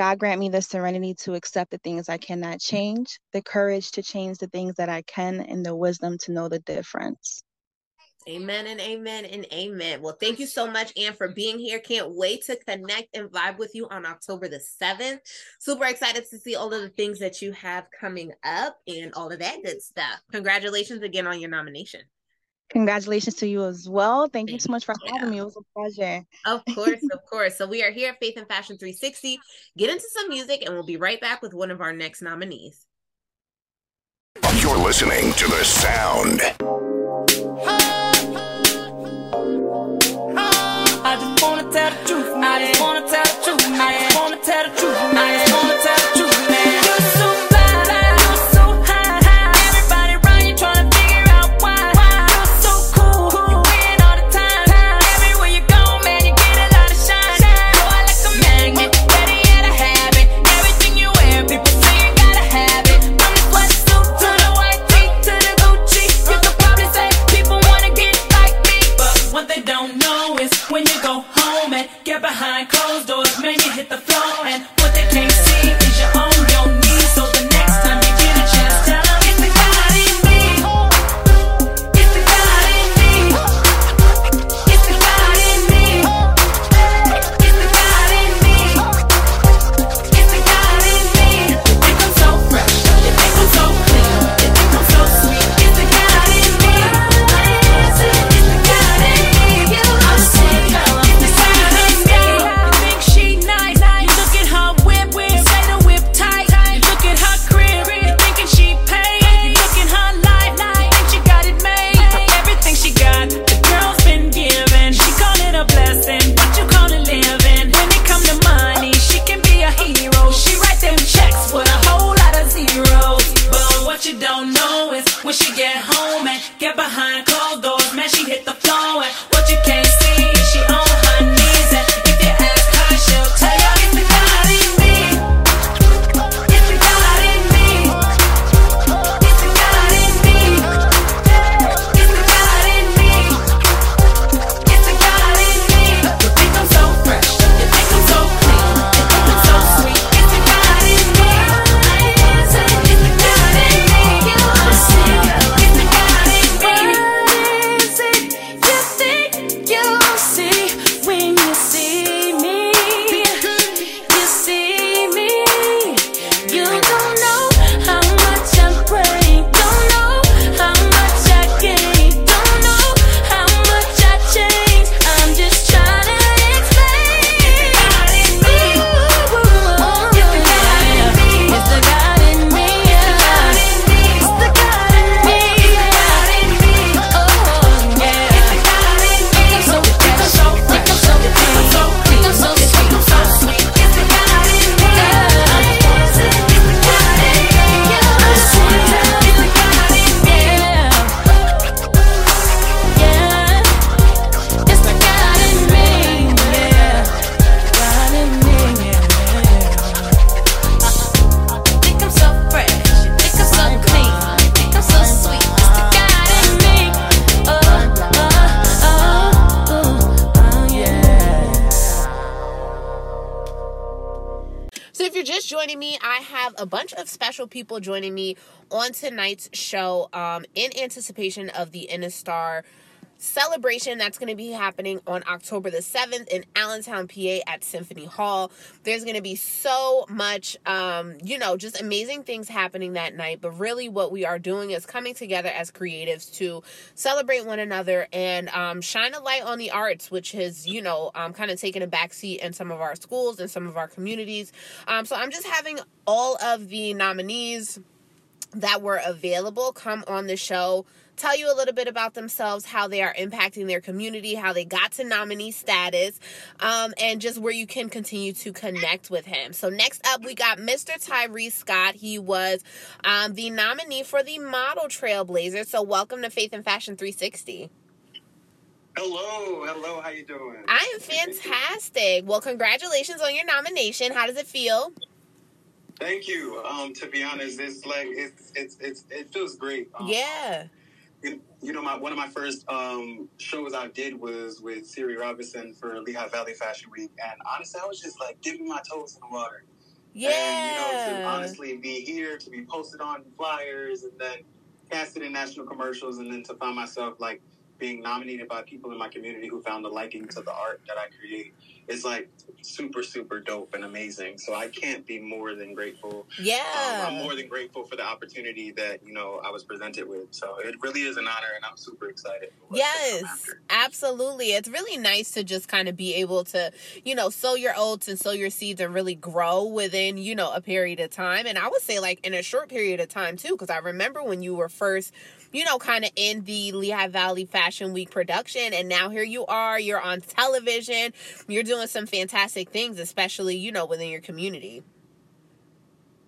God grant me the serenity to accept the things I cannot change, the courage to change the things that I can, and the wisdom to know the difference. Amen and amen and amen. Well, thank you so much, Ann, for being here. Can't wait to connect and vibe with you on October the 7th. Super excited to see all of the things that you have coming up and all of that good stuff. Congratulations again on your nomination. Congratulations to you as well. Thank you so much for having me. It was a pleasure. Of course, of course. So we are here at Faith and Fashion 360. Get into some music and we'll be right back with one of our next nominees. You're listening to the sound. I just wanna tell the truth, I just wanna tell the truth, I just wanna tell the truth, I special people joining me on tonight's show um, in anticipation of the InnaStar celebration that's going to be happening on October the 7th in Allentown, PA at Symphony Hall. There's going to be so much, um, you know, just amazing things happening that night. But really, what we are doing is coming together as creatives to celebrate one another and um, shine a light on the arts, which has, you know, um, kind of taken a backseat in some of our schools and some of our communities. Um, so I'm just having all of the nominees that were available come on the show tell you a little bit about themselves, how they are impacting their community, how they got to nominee status, um, and just where you can continue to connect with him. So next up, we got Mr. Tyree Scott. He was um, the nominee for the Model Trailblazer. So welcome to Faith and Fashion 360. Hello, hello. How you doing? I am fantastic. Well, congratulations on your nomination. How does it feel? Thank you. Um, to be honest, it's like it's it's, it's it feels great. Um, Yeah. You, you know, my one of my first um, shows I did was with Siri Robinson for Lehigh Valley Fashion Week, and honestly, I was just like dipping my toes in the water. And you know, to honestly be here, to be posted on flyers, and then casted in national commercials, and then to find myself like being nominated by people in my community who found a liking to the art that I create is like super, super dope and amazing. So I can't be more than grateful. Yeah. Um, I'm more than grateful for the opportunity that, you know, I was presented with. So it really is an honor and I'm super excited. for what's to come Yes, absolutely. It's really nice to just kind of be able to, you know, sow your oats and sow your seeds and really grow within, you know, a period of time. And I would say, like, in a short period of time, too, because I remember when you were first, you know, kind of in the Lehigh Valley Fashion Week production. And now here you are, you're on television, you're doing some fantastic things, especially, you know, within your community.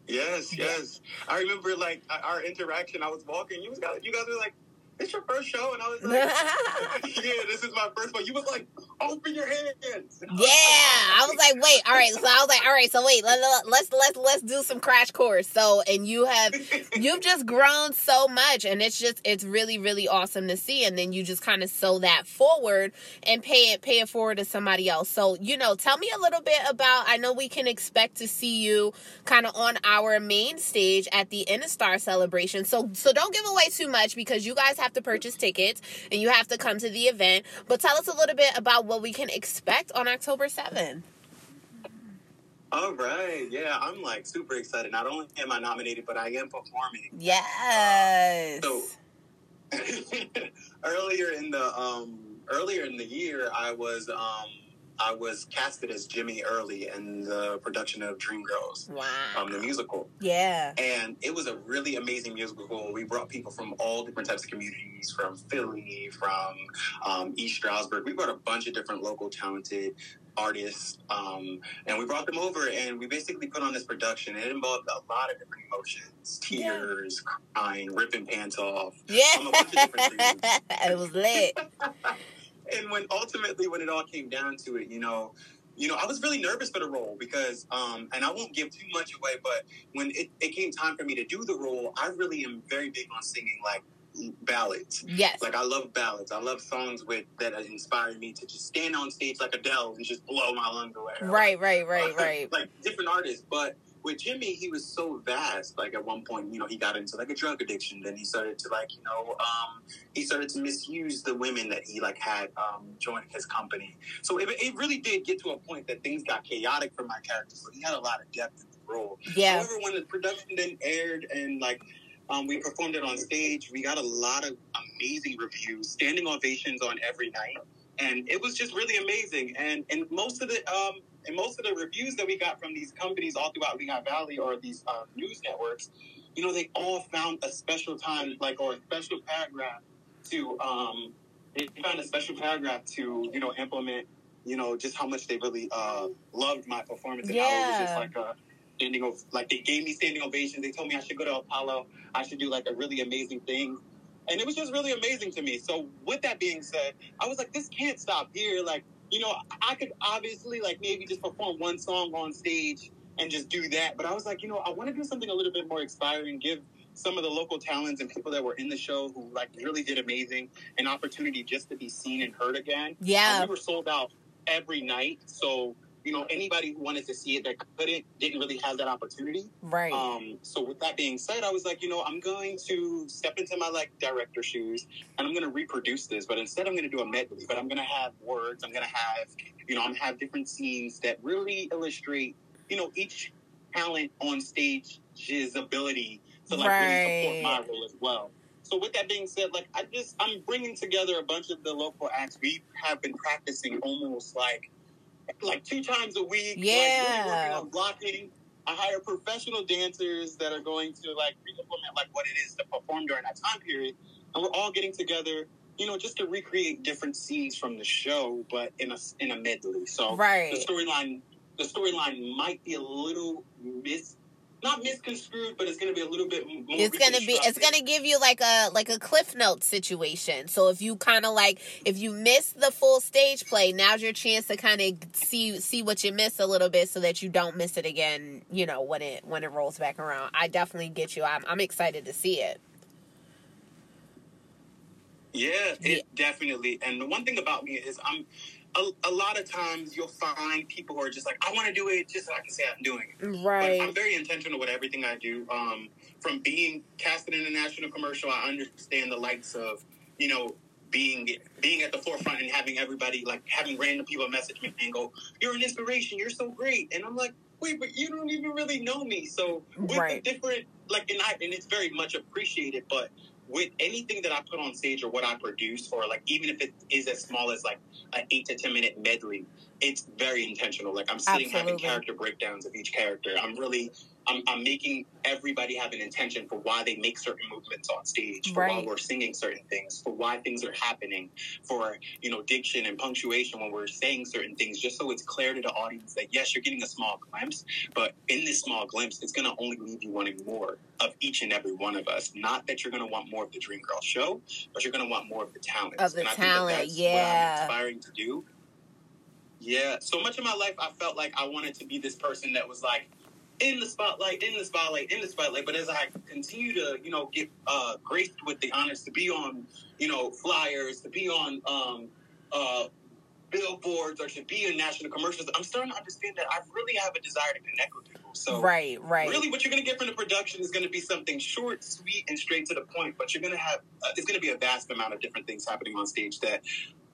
Yes, yes. I remember like our- our interaction. I was walking. You was guys, you guys were like, "It's your first show," and I was like, "Yeah, this is my first one." You was like, "Open your hands." Yeah, oh, I was like, wait, all right. So I was like, all right, so wait, let, let, let's let's let's do some crash course. So, and you have you've just grown so much, and it's just it's really really awesome to see. And then you just kind of sow that forward and pay it pay it forward to somebody else. So you know, tell me a little bit about. I know we can expect to see you kind of on our main stage at the InnaStar celebration. So so don't give away too much because you guys have to purchase tickets and you have to come to the event. But tell us a little bit about what we can expect on October 7th. All right, yeah, I'm like super excited. Not only am I nominated, but I am performing. Yes. So earlier in the um earlier in the year, I was um I was casted as Jimmy Early in the production of Dreamgirls, Wow. um, the musical. Yeah. And it was a really amazing musical. We brought people from all different types of communities, from Philly, from um, East Stroudsburg. We brought a bunch of different local talented artists, um, and we brought them over, and we basically put on this production. It involved a lot of different emotions: tears, crying, ripping pants off. Yeah. um, a bunch of different things. it was lit. and when ultimately when it all came down to it, you know, you know, I was really nervous for the role because, um, and I won't give too much away, but when it, it came time for me to do the role, I really am very big on singing like ballads. Yes. Like I love ballads. I love songs with that inspire me to just stand on stage like Adele and just blow my lungs away. Right, right, right, right. like different artists, but with Jimmy, he was so vast. Like at one point, you know, he got into like a drug addiction. Then he started to like, you know, um, he started to misuse the women that he like had um, join his company. So it, it really did get to a point that things got chaotic for my character. So he had a lot of depth in the role. Yeah. However, when the production then aired and like um, we performed it on stage, we got a lot of amazing reviews, standing ovations on every night, and it was just really amazing. And and most of the um, and most of the reviews that we got from these companies all throughout Lehigh Valley or these uh, news networks, you know, they all found a special time, like or a special paragraph to um, they found a special paragraph to you know implement, you know, just how much they really uh, loved my performance and how it was just like a standing ov- like they gave me standing ovations. They told me I should go to Apollo. I should do like a really amazing thing. And it was just really amazing to me. So with that being said, I was like, this can't stop here. Like, you know, I could obviously like maybe just perform one song on stage and just do that. But I was like, you know, I want to do something a little bit more inspiring, give some of the local talents and people that were in the show who like really did amazing an opportunity just to be seen and heard again. Yeah. We were sold out every night. So you know, anybody who wanted to see it that couldn't didn't really have that opportunity. Right. Um, so with that being said, I was like, you know, I'm going to step into my like director shoes and I'm going to reproduce this, but instead I'm going to do a medley. But I'm going to have words. I'm going to have, you know, I'm gonna have different scenes that really illustrate, you know, each talent on stage's ability to like really support my role as well. So with that being said, like I just I'm bringing together a bunch of the local acts. We have been practicing almost like like two times a week. Like, really Yeah. working on blocking. I hire professional dancers that are going to like implement like what it is to perform during that time period, and we're all getting together. You know, just to recreate different scenes from the show, but in a in a medley. So Right. the storyline the storyline might be a little mis not misconstrued, but it's going to be a little bit more. It's gonna be. It's gonna give you like a like a cliff note situation. So if you kind of like if you miss the full stage play, now's your chance to kind of see see what you missed a little bit, so that you don't miss it again. You know when it when it rolls back around. I definitely get you. I'm I'm excited to see it. Yeah, it definitely. And the one thing about me is I'm a, a lot of times you'll find people who are just like, I want to do it just so I can say I'm doing it. Right. But I'm very intentional with everything I do. Um, from being casted in a national commercial, I understand the likes of, you know, being being at the forefront and having everybody like having random people message me and go, "You're an inspiration. You're so great." And I'm like, "Wait, but you don't even really know me." So with Right. the different like, and I and it's very much appreciated, but with anything that I put on stage or what I produce, or like even if it is as small as like an eight to ten minute medley, it's very intentional. Like I'm sitting having character breakdowns of each character. I'm really I'm, I'm making everybody have an intention for why they make certain movements on stage, for why we're singing certain things, for why things are happening, for you know diction and punctuation when we're saying certain things, just so it's clear to the audience that yes, you're getting a small glimpse, but in this small glimpse, it's going to only leave you wanting more of each and every one of us. Not that you're going to want more of the Dream Girl show, but you're going to want more of the talent. Of the and I think that talent, that's yeah. What I'm inspiring to do. Yeah, so much of my life, I felt like I wanted to be this person that was like in the spotlight, in the spotlight, in the spotlight. But as I continue to, you know, get uh, graced with the honors to be on, you know, flyers, to be on um, uh, billboards, or to be in national commercials, I'm starting to understand that I really have a desire to connect with people. So right, right. Really, what you're going to get from the production is going to be something short, sweet, and straight to the point. But you're going to have uh, it's going to be a vast amount of different things happening on stage that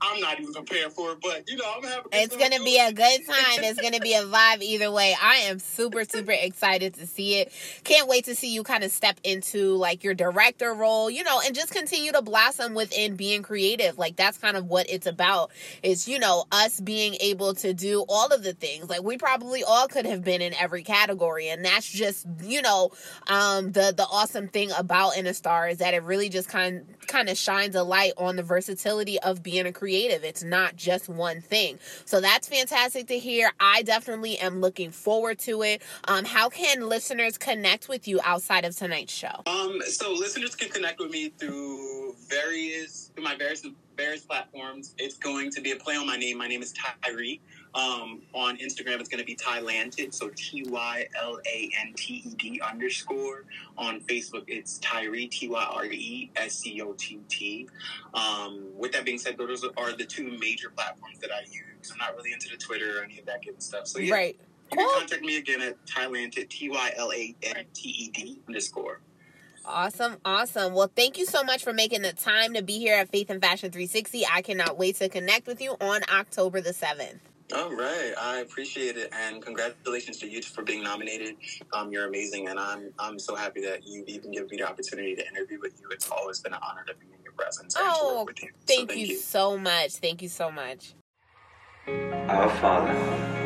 I'm not even prepared for. It, but you know, I'm having. It's gonna be a good time. It's gonna be a vibe either way. I am super, super excited to see it. Can't wait to see you kind of step into like your director role, you know, and just continue to blossom within being creative. Like that's kind of what it's about. Is you know us being able to do all of the things. Like we probably all could have been in every category, and that's just you know um, the the awesome thing about InnaStar is that it really just kind kind of shines a light on the versatility of being a creative. It's not just one thing. So that's fantastic to hear. I definitely am looking forward to it. Um, how can listeners connect with you outside of tonight's show? Um, so listeners can connect with me through various through my various various platforms. It's going to be a play on my name. My name is Tyree. Um, on Instagram, it's going to be Tylanted, so T Y L A N T E D underscore. On Facebook, it's Tyree T Y R E S C O T T. Um, with that being said, those are the two major platforms that I use. I'm not really into the Twitter or any of that good stuff. So yeah, Right. you can contact me again at Tylanted T Y L A N T E D underscore. Awesome, awesome. Well, thank you so much for making the time to be here at Faith and Fashion 360. I cannot wait to connect with you on October the 7th. All right, I appreciate it, and congratulations to you for being nominated. Um, you're amazing, and I'm I'm so happy that you even given me the opportunity to interview with you. It's always been an honor to be in your presence and to Oh, work with you. So thank, you, so much. Thank you so much. Our Father,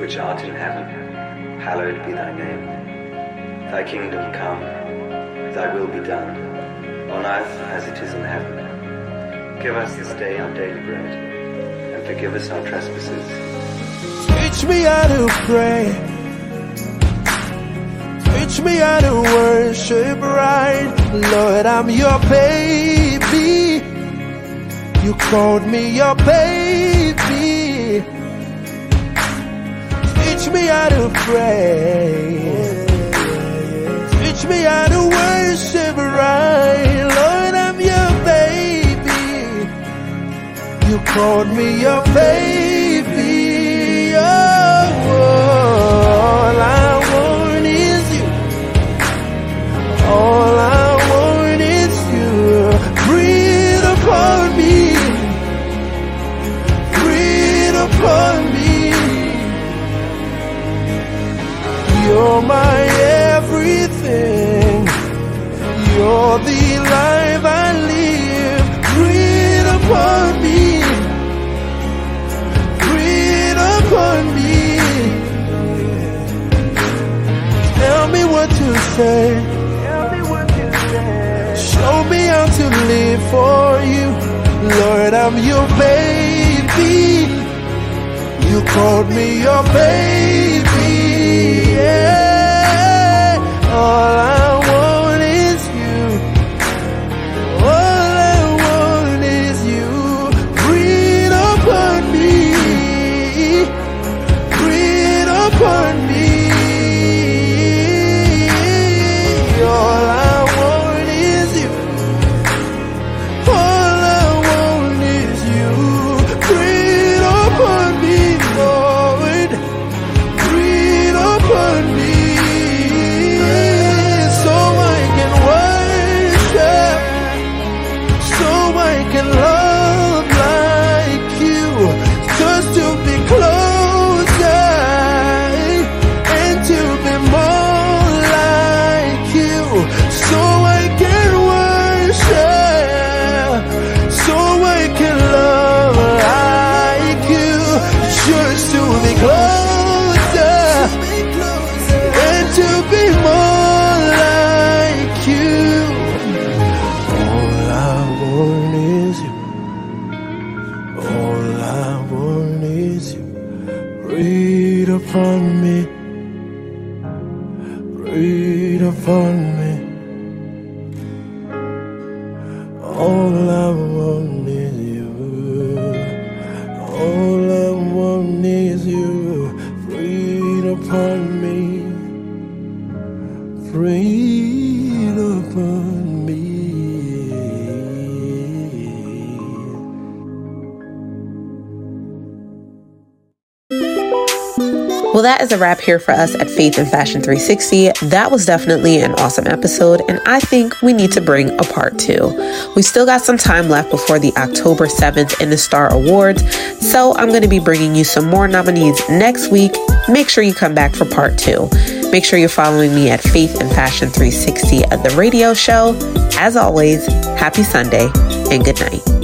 which art in heaven, hallowed be thy name. Thy kingdom come, thy will be done, on earth as it is in heaven. Give us this day our daily bread, and forgive us our trespasses. Teach me how to pray. Teach me how to worship right. Lord, I'm your baby. You called me your baby. Teach me how to pray. Teach me how to worship right. Lord, I'm your baby. You called me your baby. All I want is you. All I want is you. Breathe upon me. Breathe upon me. You're my everything. You're the life I live. Breathe upon me. Say. Show me how to live for you. Lord, I'm your baby. You called me your baby. Yeah. All I a wrap here for us at Faith and Fashion 360. That was definitely an awesome episode, and I think we need to bring a part two. We still got some time left before the October 7th InnaStar Awards, so I'm going to be bringing you some more nominees next week. Make sure you come back for part two. Make sure you're following me at Faith and Fashion 360 at the radio show. As always, happy Sunday and good night.